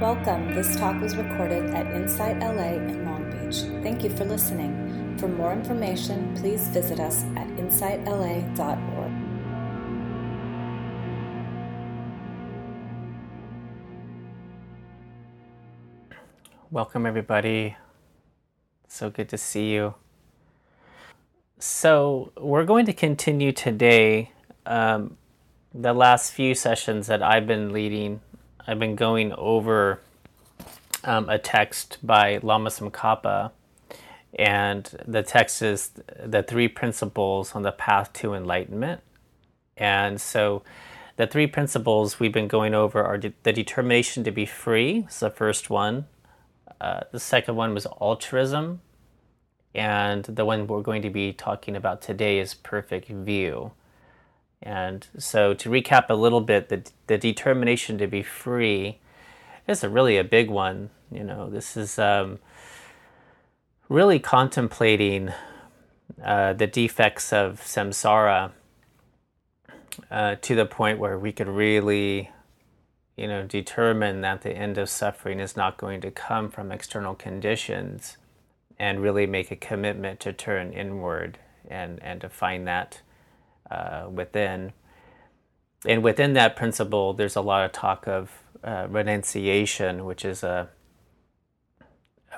Welcome. This talk was recorded at Insight LA in Long Beach. Thank you for listening. For more information, please visit us at insightla.org. Welcome, everybody. So good to see you. So, we're going to continue today. Um, the last few sessions that I've been leading, I've been going over um, a text by Lama Tsongkhapa, and the text is the three principles on the path to enlightenment. And so, the three principles we've been going over are de- the determination to be free, is the first one. Uh, the second one was altruism, and the one we're going to be talking about today is perfect view. And so, to recap a little bit, the, the determination to be free is a really a big one. You know, this is um, really contemplating uh, the defects of samsara uh, to the point where we could really, you know, determine that the end of suffering is not going to come from external conditions and really make a commitment to turn inward and, and to find that uh, within. And within that principle, there's a lot of talk of uh, renunciation, which is a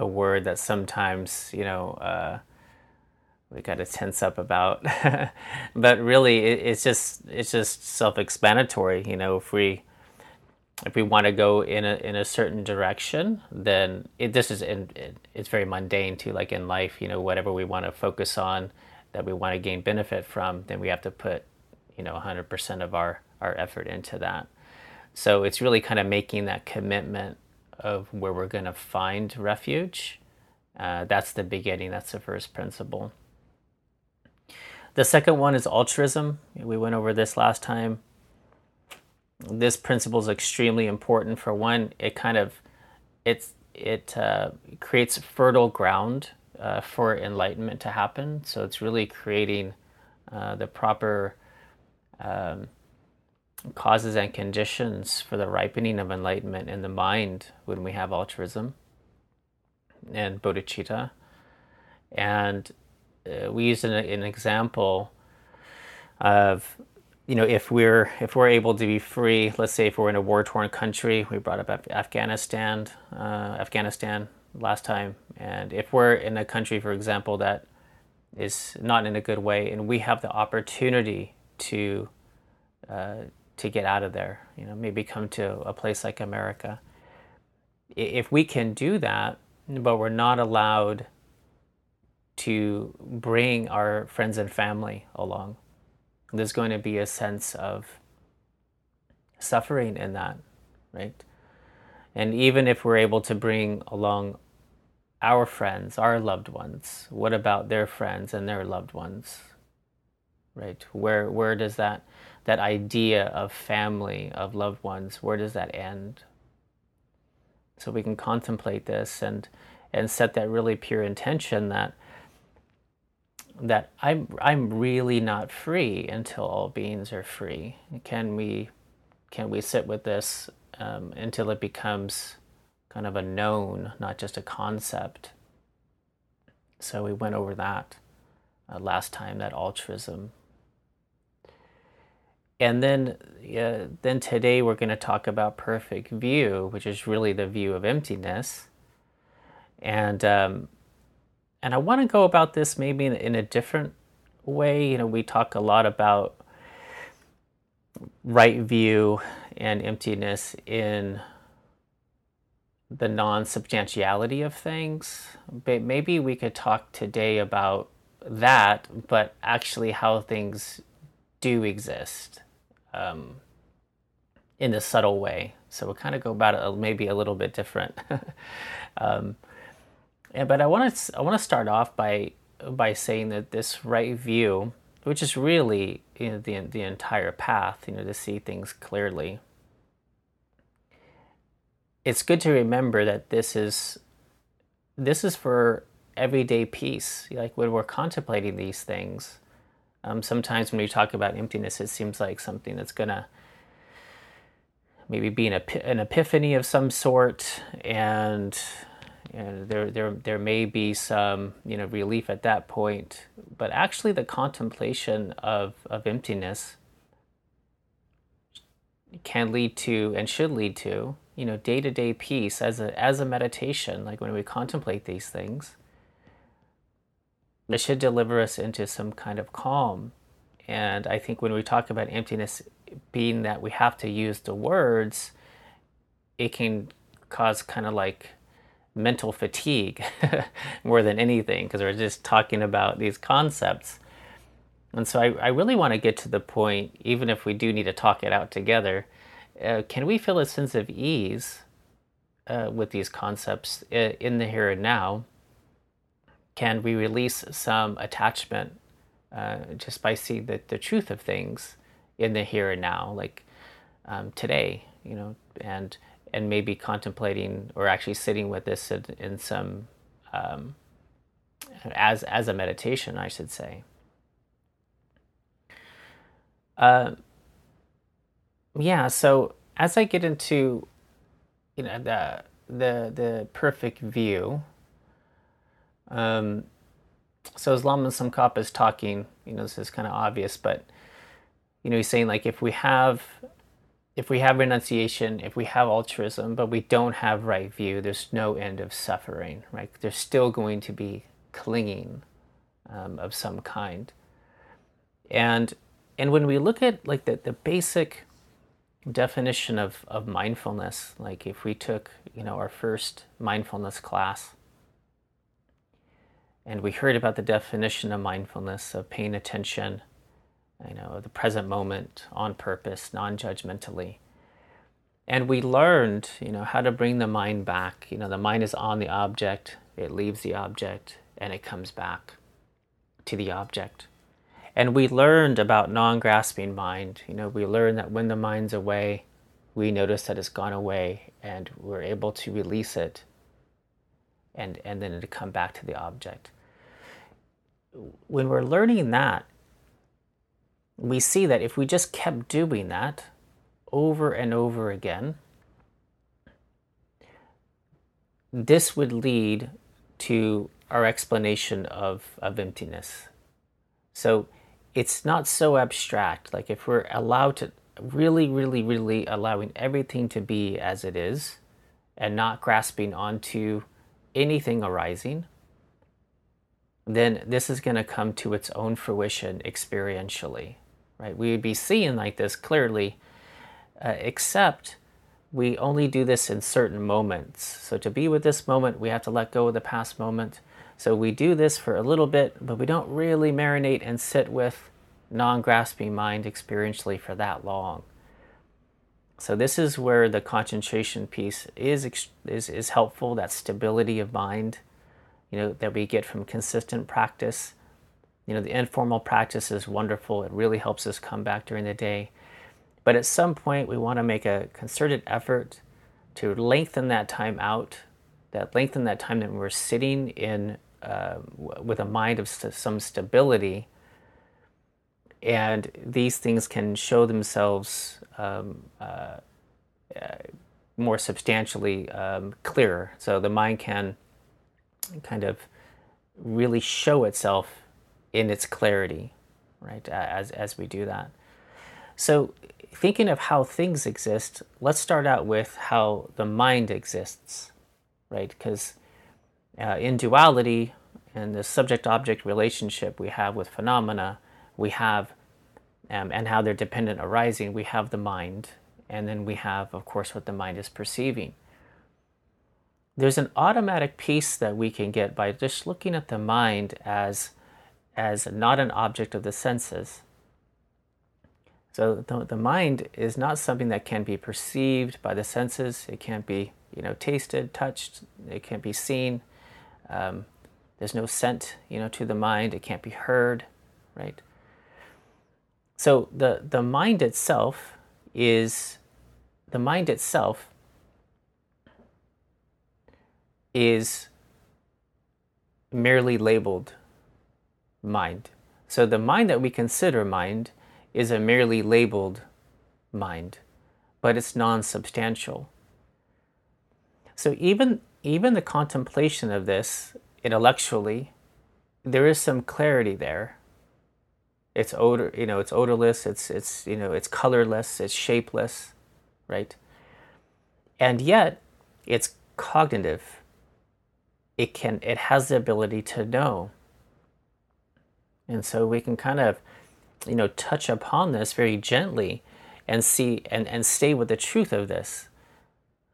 a word that sometimes you know uh, we got to tense up about. but really, it, it's just it's just self-explanatory. You know, if we if we want to go in a in a certain direction, then it, this is in, it, it's very mundane too. Like in life, you know, whatever we want to focus on that we want to gain benefit from, then we have to put you know 100% of our our effort into that. So it's really kind of making that commitment of where we're going to find refuge. Uh, that's the beginning. That's the first principle. The second one is altruism. We went over this last time. This principle is extremely important. For one, it kind of it's it uh, creates fertile ground uh, for enlightenment to happen. So it's really creating uh, the proper um, causes and conditions for the ripening of enlightenment in the mind when we have altruism and bodhicitta. And uh, we used an, an, example of, you know, if we're if we're able to be free, let's say if we're in a war-torn country, we brought up Af- Afghanistan, uh, Afghanistan last time, and if we're in a country, for example, that is not in a good way, and we have the opportunity to uh, to get out of there, you know, maybe come to a place like America. If we can do that, but we're not allowed to bring our friends and family along, there's going to be a sense of suffering in that, right? And even if we're able to bring along our friends, our loved ones, what about their friends and their loved ones? Right? Where where does that that idea of family, of loved ones, where does that end? So we can contemplate this and and set that really pure intention that that I'm I'm really not free until all beings are free. Can we can we sit with this um, until it becomes kind of a known, not just a concept? So we went over that uh, last time. That altruism and then uh, then today we're going to talk about perfect view which is really the view of emptiness and um, and i want to go about this maybe in, in, a different way you know we talk a lot about right view and emptiness in the non-substantiality of things but maybe we could talk today about that but actually how things do exist um, in a subtle way. So we'll kind of go about it maybe a little bit different. um, but I want to I want to start off by by saying that this right view, which is really you know, the the entire path, you know, to see things clearly. It's good to remember that this is this is for everyday peace. Like when we're contemplating these things, um, sometimes when we talk about emptiness, it seems like something that's to maybe be an, an epiphany of some sort, and you know, there there there may be some you know relief at that point. But actually, the contemplation of of emptiness can lead to and should lead to you know day to day peace as a as a meditation. Like when we contemplate these things, it should deliver us into some kind of calm. And I think when we talk about emptiness being that we have to use the words, it can cause kind of like mental fatigue more than anything because we're just talking about these concepts. And so I, I really want to get to the point, even if we do need to talk it out together, uh, can we feel a sense of ease uh, with these concepts uh, in the here and now? Can we release some attachment uh, just by seeing the, the truth of things in the here and now, like um, today, you know, and and maybe contemplating or actually sitting with this in, in some um, as as a meditation, I should say. Uh, yeah. So as I get into you know the the the perfect view. Um, so as Lama Tsongkhapa is talking, you know, this is kind of obvious, but you know, he's saying like if we have if we have renunciation, if we have altruism, but we don't have right view, there's no end of suffering, right? There's still going to be clinging um, of some kind. And and when we look at like the, the basic definition of, of mindfulness, like if we took, you know, our first mindfulness class and we heard about the definition of mindfulness, of paying attention, you know, the present moment on purpose, non-judgmentally. And we learned, you know, how to bring the mind back. You know, the mind is on the object, it leaves the object, and it comes back to the object. And we learned about non-grasping mind. You know, we learned that when the mind's away, we notice that it's gone away, and we're able to release it, and and then to come back to the object. When we're learning that, we see that if we just kept doing that over and over again, this would lead to our explanation of, of emptiness. So it's not so abstract. Like if we're allowed to really, really, really allowing everything to be as it is and not grasping onto anything arising, then this is going to come to its own fruition experientially right? We would be seeing like this clearly, uh, except we only do this in certain moments. So to be with this moment, we have to let go of the past moment. So we do this for a little bit, but we don't really marinate and sit with non-grasping mind experientially for that long. So this is where the concentration piece is is is helpful. That stability of mind, you know, that we get from consistent practice you know, the informal practice is wonderful. It really helps us come back during the day. But at some point, we want to make a concerted effort to lengthen that time out, that lengthen that time that we're sitting in uh, with a mind of st- some stability. And these things can show themselves um, uh, uh, more substantially um, clearer. So the mind can kind of really show itself in its clarity, right? As as we do that. So, thinking of how things exist, let's start out with how the mind exists, right? Because uh, in duality and the subject-object relationship we have with phenomena, we have, um, and how they're dependent arising, we have the mind, and then we have, of course, what the mind is perceiving. There's an automatic peace that we can get by just looking at the mind as as not an object of the senses. So the, the mind is not something that can be perceived by the senses. It can't be, you know, tasted, touched. It can't be seen. Um, there's no scent, you know, to the mind. It can't be heard, right? So the the mind itself is the mind itself is merely labeled mind. So the mind that we consider mind is a merely labeled mind. but it's non-substantial. So even even the contemplation of this intellectually, there is some clarity there. It's odor, you know, it's odorless, it's it's you know, it's colorless, it's shapeless, right? And yet it's cognitive. It can it has the ability to know. And so we can kind of you know touch upon this very gently and see and, and stay with the truth of this.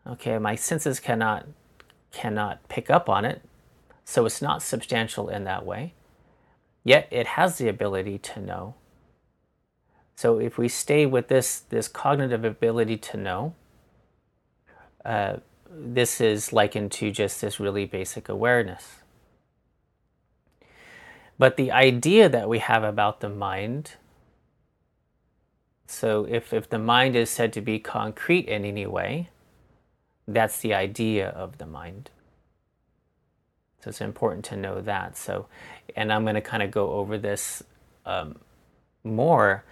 Okay, my senses cannot cannot pick up on it, so it's not substantial in that way. Yet it has the ability to know. So if we stay with this this cognitive ability to know, uh, this is likened to just this really basic awareness. But the idea that we have about the mind so if, if the mind is said to be concrete in any way, that's the idea of the mind. So it's important to know that. So, and I'm going to kind of go over this um, more,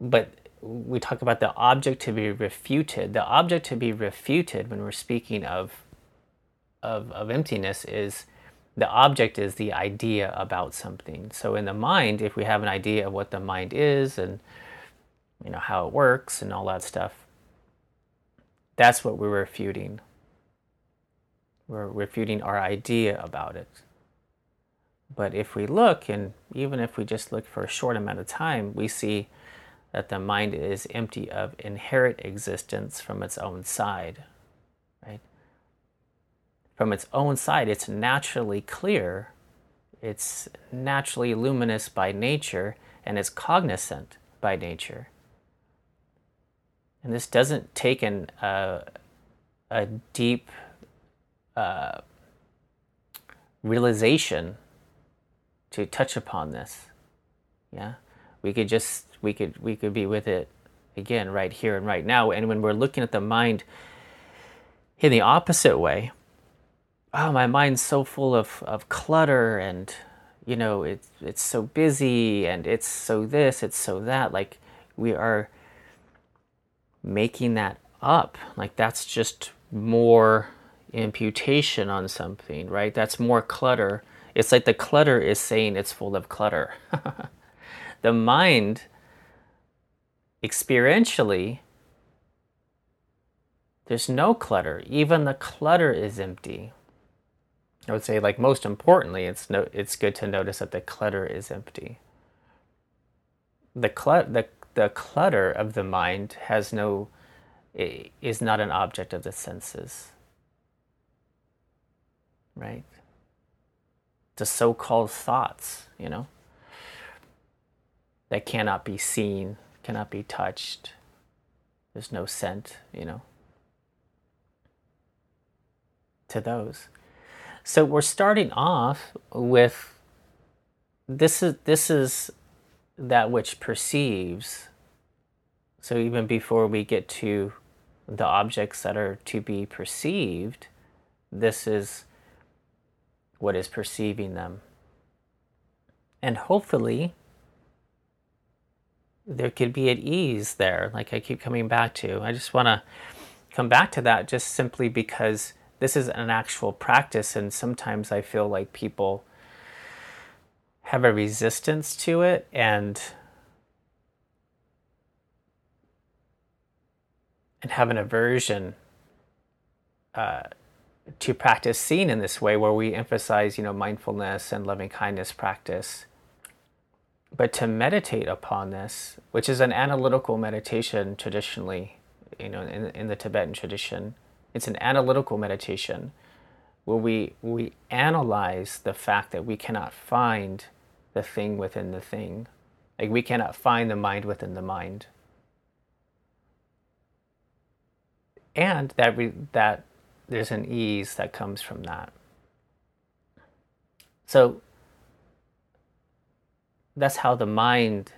but we talk about the object to be refuted. The object to be refuted when we're speaking of of, of emptiness is the object is the idea about something. So in the mind, if we have an idea of what the mind is and you know, how it works and all that stuff. That's what we're refuting. We're refuting our idea about it. But if we look, and even if we just look for a short amount of time, we see that the mind is empty of inherent existence from its own side. Right? From its own side, it's naturally clear, it's naturally luminous by nature, and it's cognizant by nature. And this doesn't take an, uh, a deep uh, realization to touch upon this. Yeah, we could just we could we could be with it again right here and right now. And when we're looking at the mind in the opposite way, oh, my mind's so full of of clutter and you know it's it's so busy and it's so this it's so that like we are making that up. Like that's just more imputation on something, right? That's more clutter. It's like the clutter is saying it's full of clutter. the mind, experientially, there's no clutter. Even the clutter is empty. I would say, like most importantly, it's no, it's good to notice that the clutter is empty. The cl- the the clutter of the mind has no is not an object of the senses. Right? The so-called thoughts you know that cannot be seen cannot be touched. There's no scent you know to those. So we're starting off with this is this is that which perceives. So even before we get to the objects that are to be perceived, this is what is perceiving them. And hopefully, there could be at ease there, like I keep coming back to. I just want to come back to that just simply because this is an actual practice, and sometimes I feel like people have a resistance to it and and have an aversion uh, to practice seeing in this way where we emphasize you know mindfulness and loving kindness practice. But to meditate upon this which is an analytical meditation traditionally you know in, in the tibetan tradition it's an analytical meditation where we we analyze the fact that we cannot find the thing within the thing. Like we cannot find the mind within the mind. And that we, that there's an ease that comes from that. So that's how the mind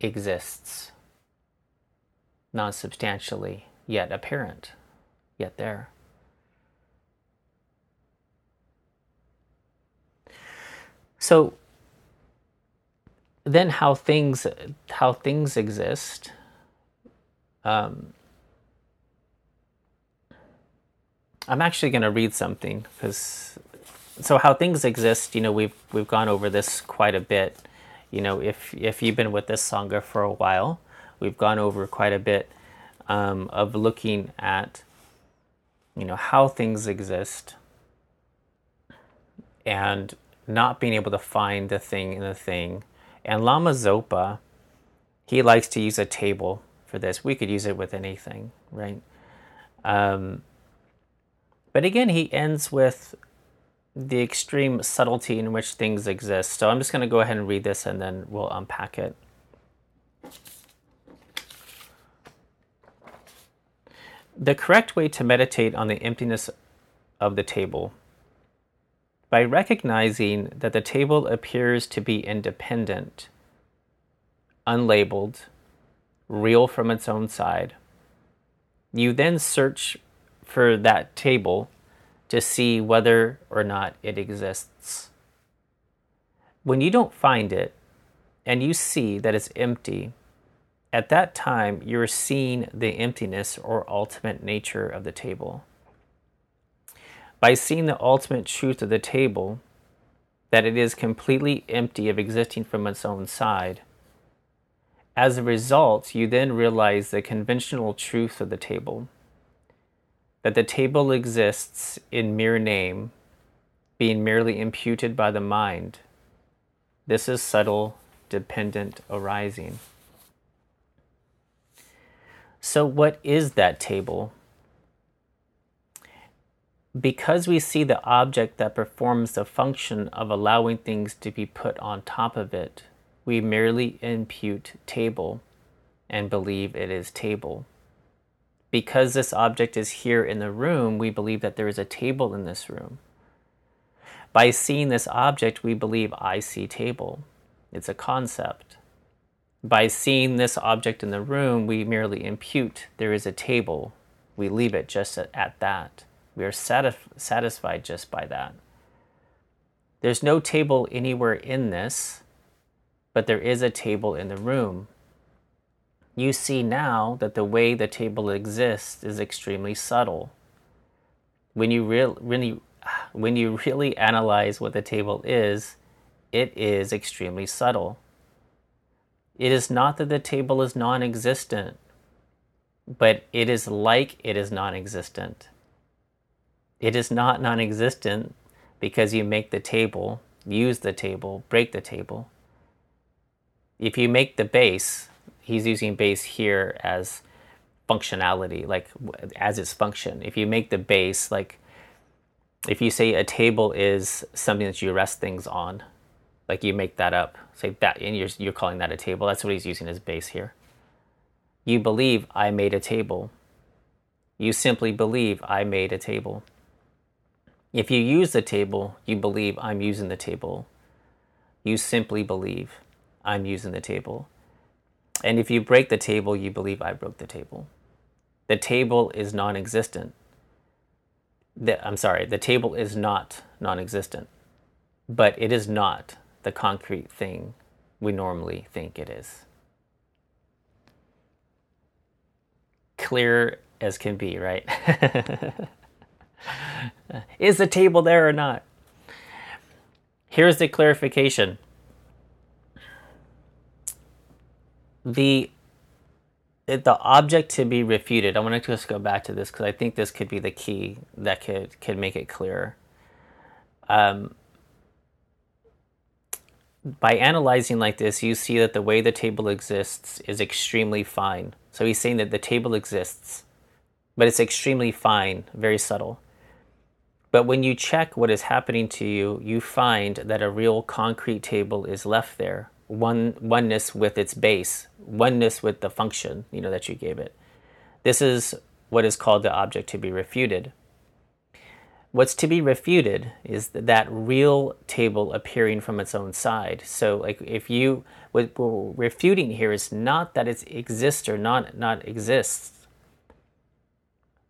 exists, non substantially, yet apparent, yet there. So then how things how things exist um, I'm actually going to read something because so how things exist, you know, we've we've gone over this quite a bit. You know, if if you've been with this sangha for a while, we've gone over quite a bit um, of looking at, you know, how things exist, and not being able to find the thing in the thing. And Lama Zopa, he likes to use a table for this. We could use it with anything, right? Um, but again, he ends with the extreme subtlety in which things exist. So I'm just going to go ahead and read this and then we'll unpack it. The correct way to meditate on the emptiness of the table. By recognizing that the table appears to be independent, unlabeled, real from its own side, you then search for that table to see whether or not it exists. When you don't find it and you see that it's empty, at that time you're seeing the emptiness or ultimate nature of the table. By seeing the ultimate truth of the table, that it is completely empty of existing from its own side, as a result, you then realize the conventional truth of the table that the table exists in mere name, being merely imputed by the mind. This is subtle, dependent arising. So, what is that table? Because we see the object that performs the function of allowing things to be put on top of it, we merely impute table and believe it is table because this object is here in the room, we believe that there is a table in this room. By seeing this object, we believe I see table. It's a concept. By seeing this object in the room, we merely impute there is a table. We leave it just at, at that. We are satisf- satisfied just by that. There's no table anywhere in this, but there is a table in the room you see now that the way the table exists is extremely subtle. When you, re- really, when you really analyze what the table is, it is extremely subtle. It is not that the table is non existent, but it is like it is non existent. It is not non existent because you make the table, use the table, break the table. If you make the base, he's using base here as functionality, like as its function. If you make the base like if you say a table is something that you rest things on, like you make that up, say that, and you're you're calling that a table. That's what he's using as base here. You believe I made a table. You simply believe I made a table. If you use the table, you believe I'm using the table. You simply believe I'm using the table. And if you break the table, you believe I broke the table. The table is non existent. I'm sorry, the table is not non existent, but it is not the concrete thing we normally think it is. Clear as can be, right? is the table there or not? Here's the clarification the the object to be refuted. I want to just go back to this because I think this could be the key that could could make it clearer. Um, by analyzing like this, you see that the way the table exists is extremely fine. So he's saying that the table exists, but it's extremely fine, very subtle. But when you check what is happening to you, you find that a real concrete table is left there, one oneness with its base, oneness with the function, you know, that you gave it. This is what is called the object to be refuted. What's to be refuted is that real table appearing from its own side. So, like, if you what we're refuting here is not that it exists or not not exists.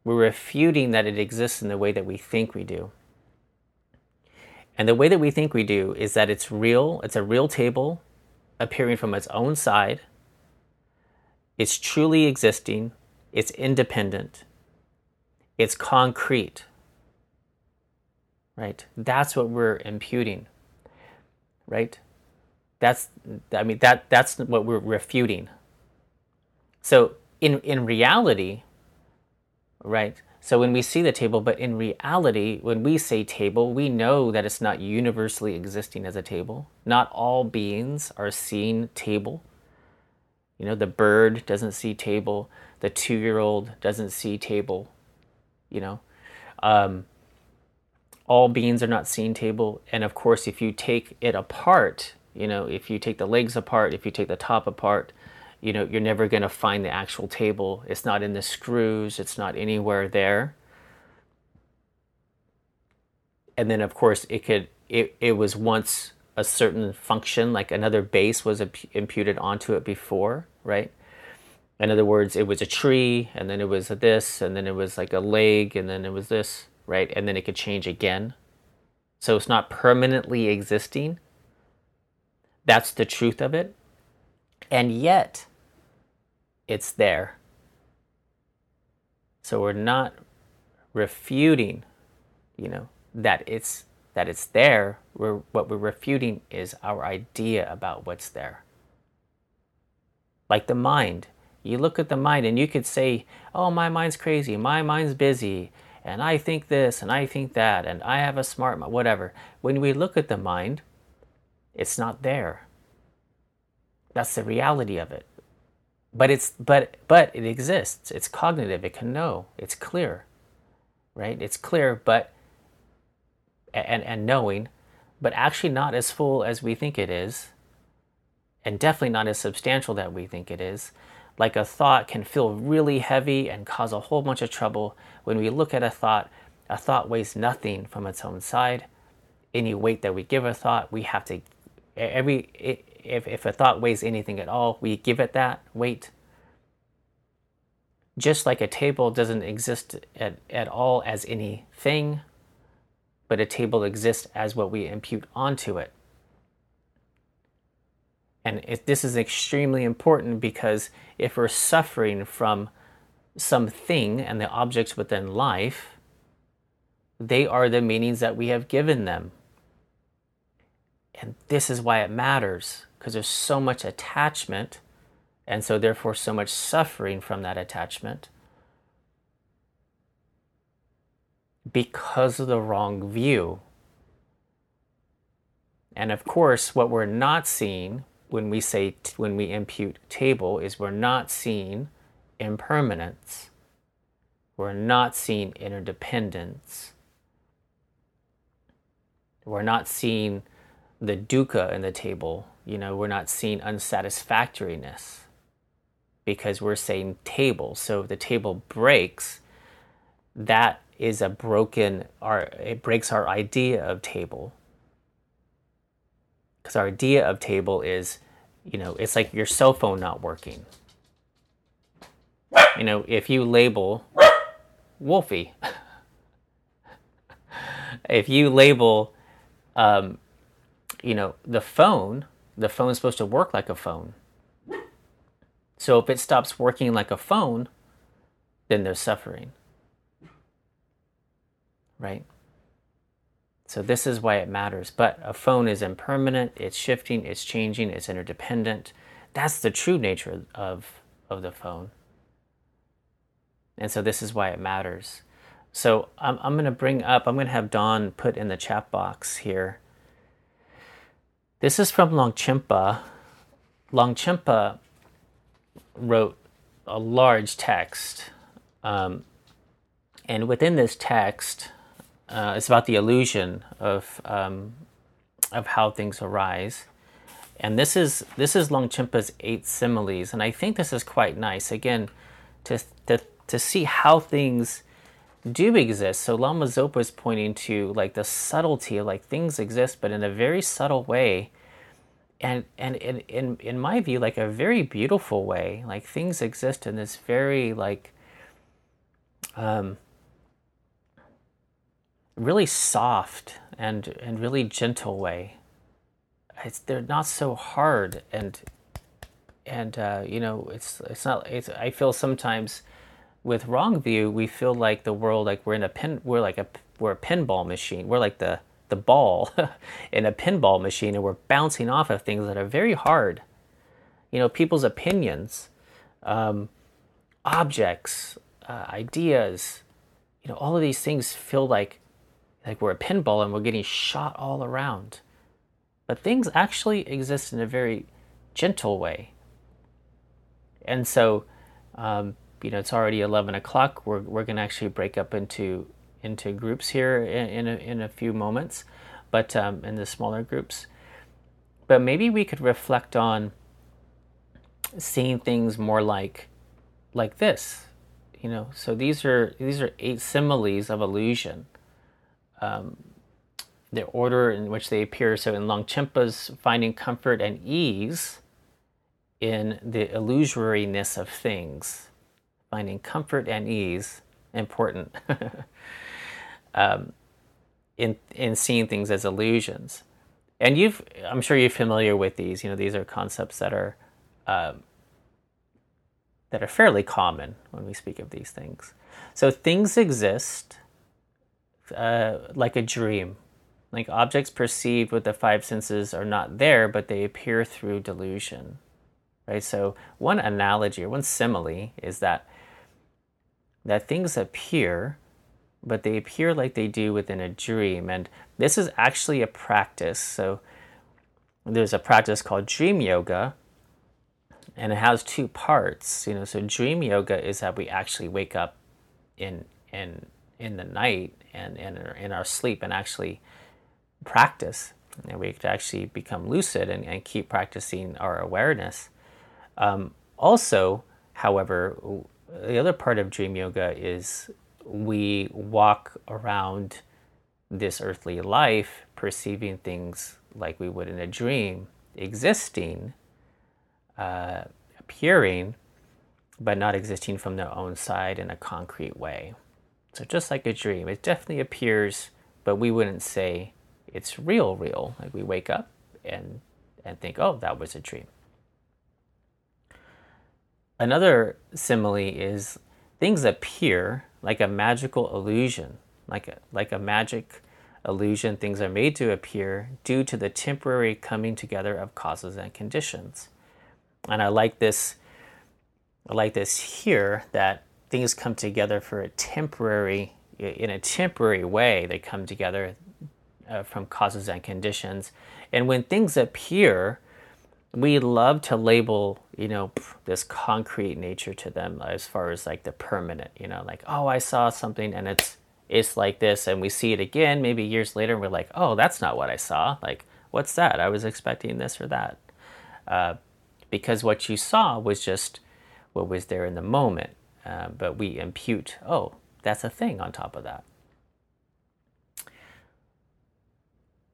We're refuting that it exists in the way that we think we do. And the way that we think we do is that it's real, it's a real table appearing from its own side. It's truly existing it's independent, it's concrete. Right? That's what we're imputing. Right? That's I mean that that's what we're refuting. So in in reality, right? So when we see the table, but in reality, when we say table, we know that it's not universally existing as a table. Not all beings are seeing table. You know, the bird doesn't see table, the two year old doesn't see table. You know, um, all beings are not seeing table. And of course, if you take it apart, you know, if you take the legs apart, if you take the top apart, you know, you're never going to find the actual table. It's not in the screws, it's not anywhere there. And then, of course, it could, it, it was once a certain function, like another base was imputed onto it before, right? In other words, it was a tree, and then it was this, and then it was like a leg, and then it was this, right? And then it could change again. So it's not permanently existing. That's the truth of it. And yet, it's there. So we're not refuting, you know, that it's that it's there. We're, what we're refuting is our idea about what's there. Like the mind. You look at the mind and you could say, oh, my mind's crazy, my mind's busy, and I think this and I think that, and I have a smart mind, whatever. When we look at the mind, it's not there. That's the reality of it but it's but but it exists. It's cognitive. It can know. It's clear right? It's clear but and and knowing but actually not as full as we think it is and definitely not as substantial that we think it is. Like a thought can feel really heavy and cause a whole bunch of trouble. When we look at a thought a thought weighs nothing from its own side. Any weight that we give a thought we have to every if, if a thought weighs anything at all, we give it that weight. Just like a table doesn't exist at, at all as anything, but a table exists as what we impute onto it. And this is extremely important because if we're suffering from something and the objects within life, they are the meanings that we have given them. And this is why it matters because there's so much attachment and so therefore so much suffering from that attachment because of the wrong view. And of course, what we're not seeing when we say when we impute table is we're not seeing impermanence. We're not seeing interdependence. We're not seeing the dukkha in the table you know, we're not seeing unsatisfactoriness because we're saying table. So if the table breaks, that is a broken, our, it breaks our idea of table. Because our idea of table is, you know, it's like your cell phone not working. You know, if you label Wolfie, if you label, um, you know, the phone the phone's supposed to work like a phone. So if it stops working like a phone, then there's suffering. Right? So this is why it matters. But a phone is impermanent, it's shifting, it's changing, it's interdependent. That's the true nature of, of the phone. And so this is why it matters. So I'm, I'm going to bring up, I'm going to have Don put in the chat box here this is from Longchenpa. Longchenpa wrote a large text. Um, and within this text, uh, it's about the illusion of, um, of how things arise. And this is, this is Longchenpa's eight similes. And I think this is quite nice, again, to, to, to see how things do exist. So Lama Zopa is pointing to like the subtlety of like things exist, but in a very subtle way, and and in in in my view, like a very beautiful way. Like things exist in this very like um really soft and and really gentle way. It's they're not so hard and and uh, you know it's it's not it's I feel sometimes with wrong view, we feel like the world, like we're in a pin, we're like a, we're a pinball machine. We're like the, the ball in a pinball machine and we're bouncing off of things that are very hard. You know, people's opinions, um, objects, uh, ideas, you know, all of these things feel like, like we're a pinball and we're getting shot all around. But things actually exist in a very gentle way. And so, um, you know, it's already 11 o'clock. We're, we're going to actually break up into into groups here in, in, a, in a few moments, but um, in the smaller groups. But maybe we could reflect on seeing things more like like this, you know. So these are these are eight similes of illusion. Um, the order in which they appear. So in Longchenpa's finding comfort and ease in the illusoriness of things finding comfort and ease important um, in in seeing things as illusions. And you've, I'm sure you're familiar with these. You know, these are concepts that are um, that are fairly common when we speak of these things. So things exist uh, like a dream, like objects perceived with the five senses are not there, but they appear through delusion. Right. So one analogy or one simile is that that things appear, but they appear like they do within a dream. And this is actually a practice. So there's a practice called dream yoga, and it has two parts. You know, so dream yoga is that we actually wake up in in in the night and, and in our sleep and actually practice. And we to actually become lucid and, and keep practicing our awareness. Um, also, however, the other part of dream yoga is we walk around this earthly life perceiving things like we would in a dream, existing, uh, appearing, but not existing from their own side in a concrete way. So just like a dream, it definitely appears, but we wouldn't say it's real, real. Like we wake up and and think, oh, that was a dream. Another simile is things appear like a magical illusion, like a, like a magic illusion. Things are made to appear due to the temporary coming together of causes and conditions. And I like this. I like this here that things come together for a temporary, in a temporary way. They come together uh, from causes and conditions, and when things appear we love to label, you know, this concrete nature to them as far as like the permanent, you know, like, oh, I saw something and it's it's like this and we see it again maybe years later and we're like, oh, that's not what I saw. Like, what's that? I was expecting this or that. Uh, because what you saw was just what was there in the moment. Uh, but we impute, oh, that's a thing on top of that.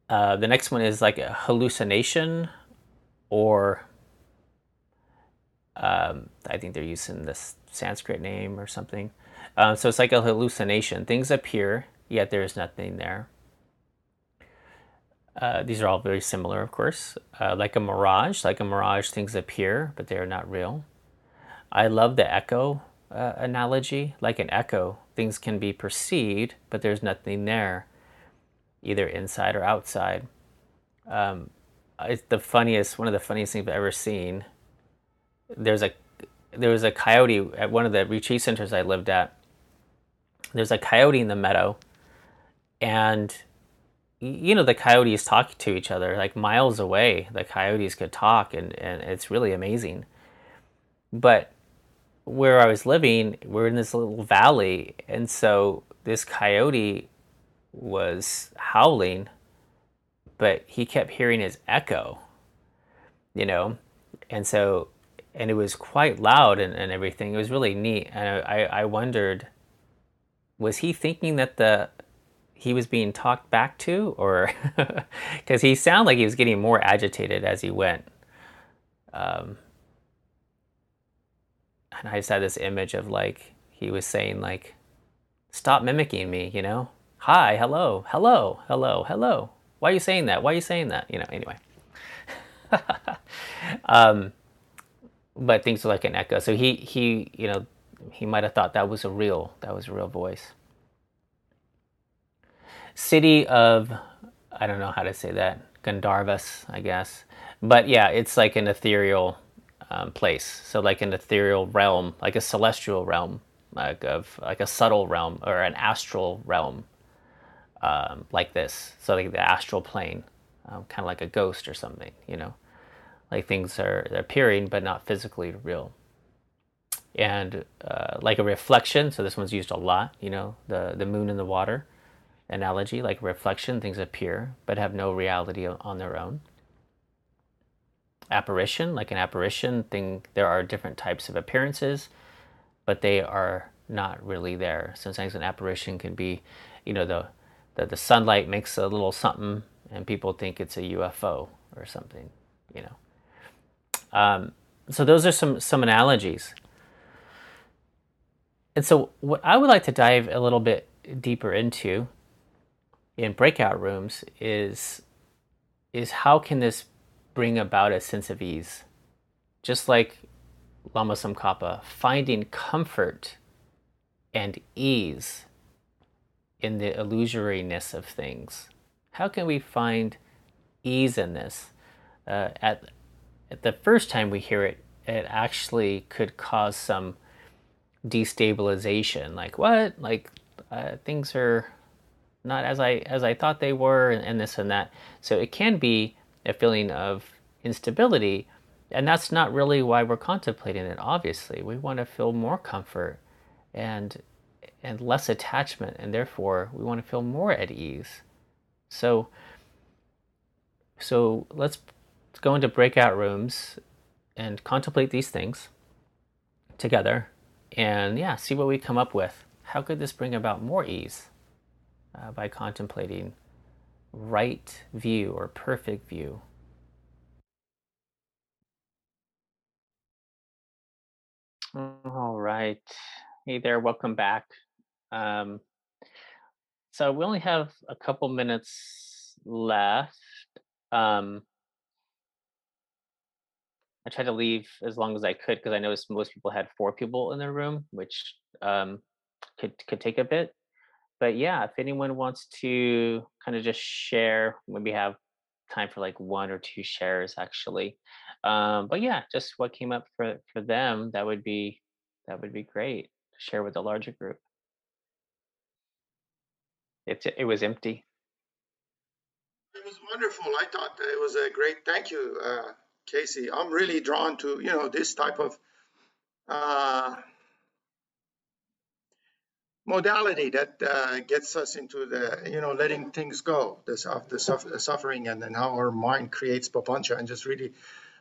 Uh, the next one is like a hallucination or um, I think they're using this Sanskrit name or something. Um, so it's like a hallucination. Things appear, yet there is nothing there. Uh, these are all very similar, of course. Uh, like a mirage, like a mirage, things appear, but they are not real. I love the echo uh, analogy. Like an echo, things can be perceived, but there's nothing there, either inside or outside. Um, it's the funniest, one of the funniest things I've ever seen. There's a there was a coyote at one of the retreat centers I lived at. There's a coyote in the meadow, and you know the coyotes talk to each other like miles away. The coyotes could talk, and and it's really amazing. But where I was living, we're in this little valley, and so this coyote was howling but he kept hearing his echo, you know, and so and it was quite loud and, and everything. It was really neat, and I, I wondered, was he thinking that the he was being talked back to, or because he sounded like he was getting more agitated as he went. Um, and I just had this image of like he was saying like, "Stop mimicking me," you know. Hi, hello, hello, hello, hello. Why are you saying that? Why are you saying that? You know, anyway. um, but things are like an echo. So he, he, you know, he might have thought that was a real that was a real voice. City of I don't know how to say that Gandharvas, I guess, but yeah, it's like an ethereal um, place. So like an ethereal realm, like a celestial realm, like of like a subtle realm or an astral realm, um, like this. So like the astral plane, um, kind of like a ghost or something, you know, like things are appearing but not physically real. And uh, like a reflection, so this one's used a lot, you know, the the moon in the water analogy, like reflection, things appear but have no reality on their own apparition, like an apparition thing, there are different types of appearances, but they are not really there. Sometimes an apparition can be, you know, the, the, the sunlight makes a little something and people think it's a UFO or something, you know. Um, so those are some, some analogies. And so what I would like to dive a little bit deeper into in breakout rooms is is how can this bring about a sense of ease. Just like Lama Tsongkhapa, finding comfort and ease in the illusoriness of things. How can we find ease in this? Uh, at, at the first time we hear it, it actually could cause some destabilization. Like what? Like uh, things are not as I as I thought they were, and, and this and that. So it can be a feeling of instability. And that's not really why we're contemplating it, obviously. We want to feel more comfort and and less attachment, and therefore we want to feel more at ease. So so let's go into breakout rooms and contemplate these things together and yeah, see what we come up with. How could this bring about more ease uh, by contemplating right view or perfect view All right. Hey there, welcome back. Um, so we only have a couple minutes left. Um, I tried to leave as long as I could because I noticed most people had four people in their room, which um, could could take a bit. But yeah, if anyone wants to kind of just share, maybe have time for like one or two shares actually. Um, but yeah, just what came up for for them that would be that would be great to share with the larger group. It's it was empty. It was wonderful. I thought it was a great. Thank you, uh, Casey. I'm really drawn to you know this type of uh, modality that uh, gets us into the you know letting things go, the, the, the suffering, and then how our mind creates papancha, and just really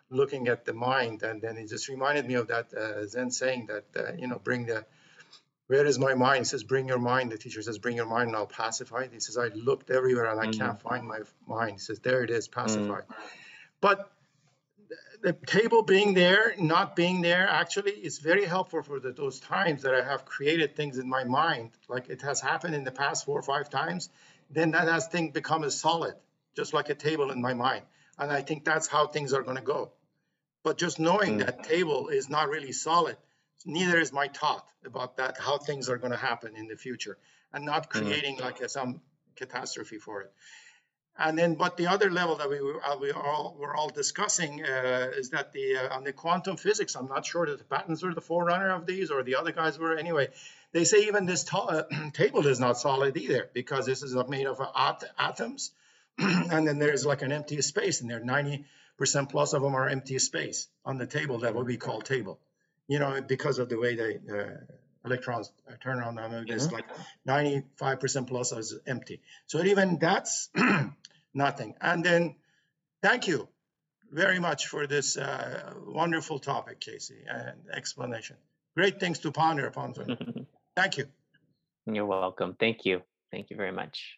looking at the mind. And then it just reminded me of that uh, Zen saying that uh, you know bring the where is my mind? He says, bring your mind. The teacher says, bring your mind and I'll pacify it. He says, I looked everywhere and I mm. can't find my mind. He says, there it is, pacified. Mm. But the table being there, not being there, actually is very helpful for the, those times that I have created things in my mind, like it has happened in the past four or five times. Then that has thing become a solid, just like a table in my mind. And I think that's how things are going to go. But just knowing mm. that table is not really solid, neither is my thought about that, how things are going to happen in the future, and not mm. creating mm. like a, some catastrophe for it. And then, but the other level that we were, uh, we all were all discussing uh, is that the uh, on the quantum physics, I'm not sure that the patents were the forerunner of these or the other guys were. Anyway, they say even this uh, table is not solid either because this is made of at atoms, and then there's like an empty space in there. 90 percent plus of them are empty space on the table that what we call table. You know, because of the way they uh, electrons turn on them, it's like 95 percent plus is empty. So even that's nothing. And then, thank you very much for this uh, wonderful topic, Casey, and explanation. Great things to ponder upon. thank you. You're welcome. Thank you. Thank you very much.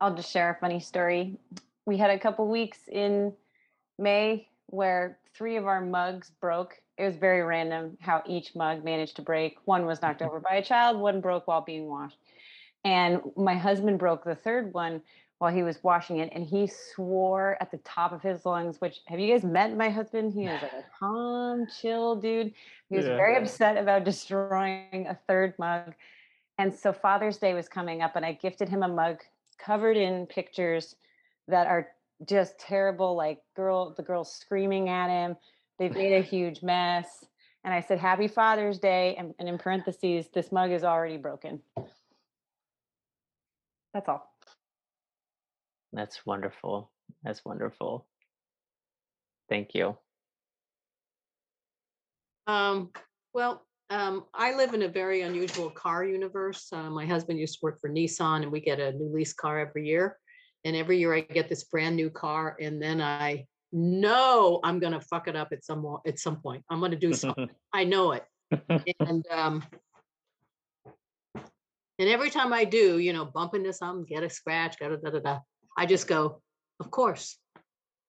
I'll just share a funny story. We had a couple weeks in May where three of our mugs broke. It was very random how each mug managed to break. One was knocked mm-hmm. over by a child, one broke while being washed. And my husband broke the third one while he was washing it and he swore at the top of his lungs which have you guys met my husband he is like a calm chill dude he was yeah. very upset about destroying a third mug and so father's day was coming up and i gifted him a mug covered in pictures that are just terrible like girl the girl screaming at him they've made a huge mess and i said happy father's day and, and in parentheses this mug is already broken that's all that's wonderful. That's wonderful. Thank you. Um, well, um, I live in a very unusual car universe. Uh, my husband used to work for Nissan, and we get a new lease car every year. And every year I get this brand new car, and then I know I'm to fuck it up at some at some point. I'm to do something. I know it. and um, and every time I do, you know, bump into something, get a scratch, da da da da da. I just go, of course,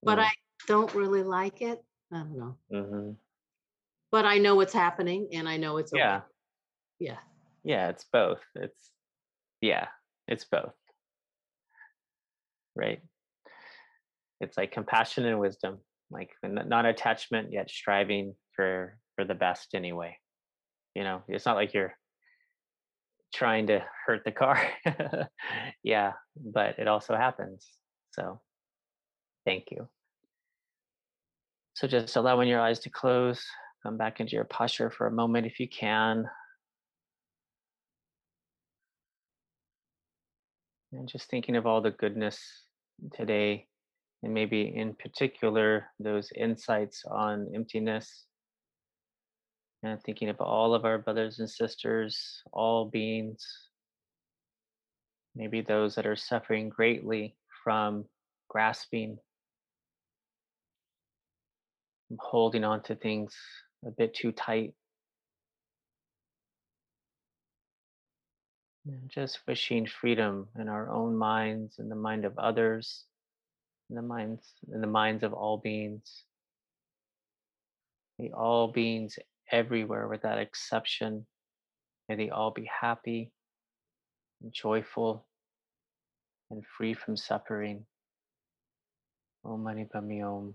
but mm. I don't really like it. I don't know. Mm-hmm. But I know what's happening and I know it's okay. yeah. Yeah. Yeah, it's both. It's yeah, it's both. Right. It's like compassion and wisdom, like not attachment yet striving for for the best anyway. You know, it's not like you're trying to hurt the car. yeah, but it also happens. So thank you. So just allowing your eyes to close, come back into your posture for a moment if you can. And just thinking of all the goodness today, and maybe in particular, those insights on emptiness. And thinking of all of our brothers and sisters, all beings, maybe those that are suffering greatly from grasping, holding on to things a bit too tight. Just wishing freedom in our own minds, in the mind of others, in the minds, in the minds of all beings. May all beings everywhere without exception. May they all be happy and joyful and free from suffering. Om Mani Padme Om.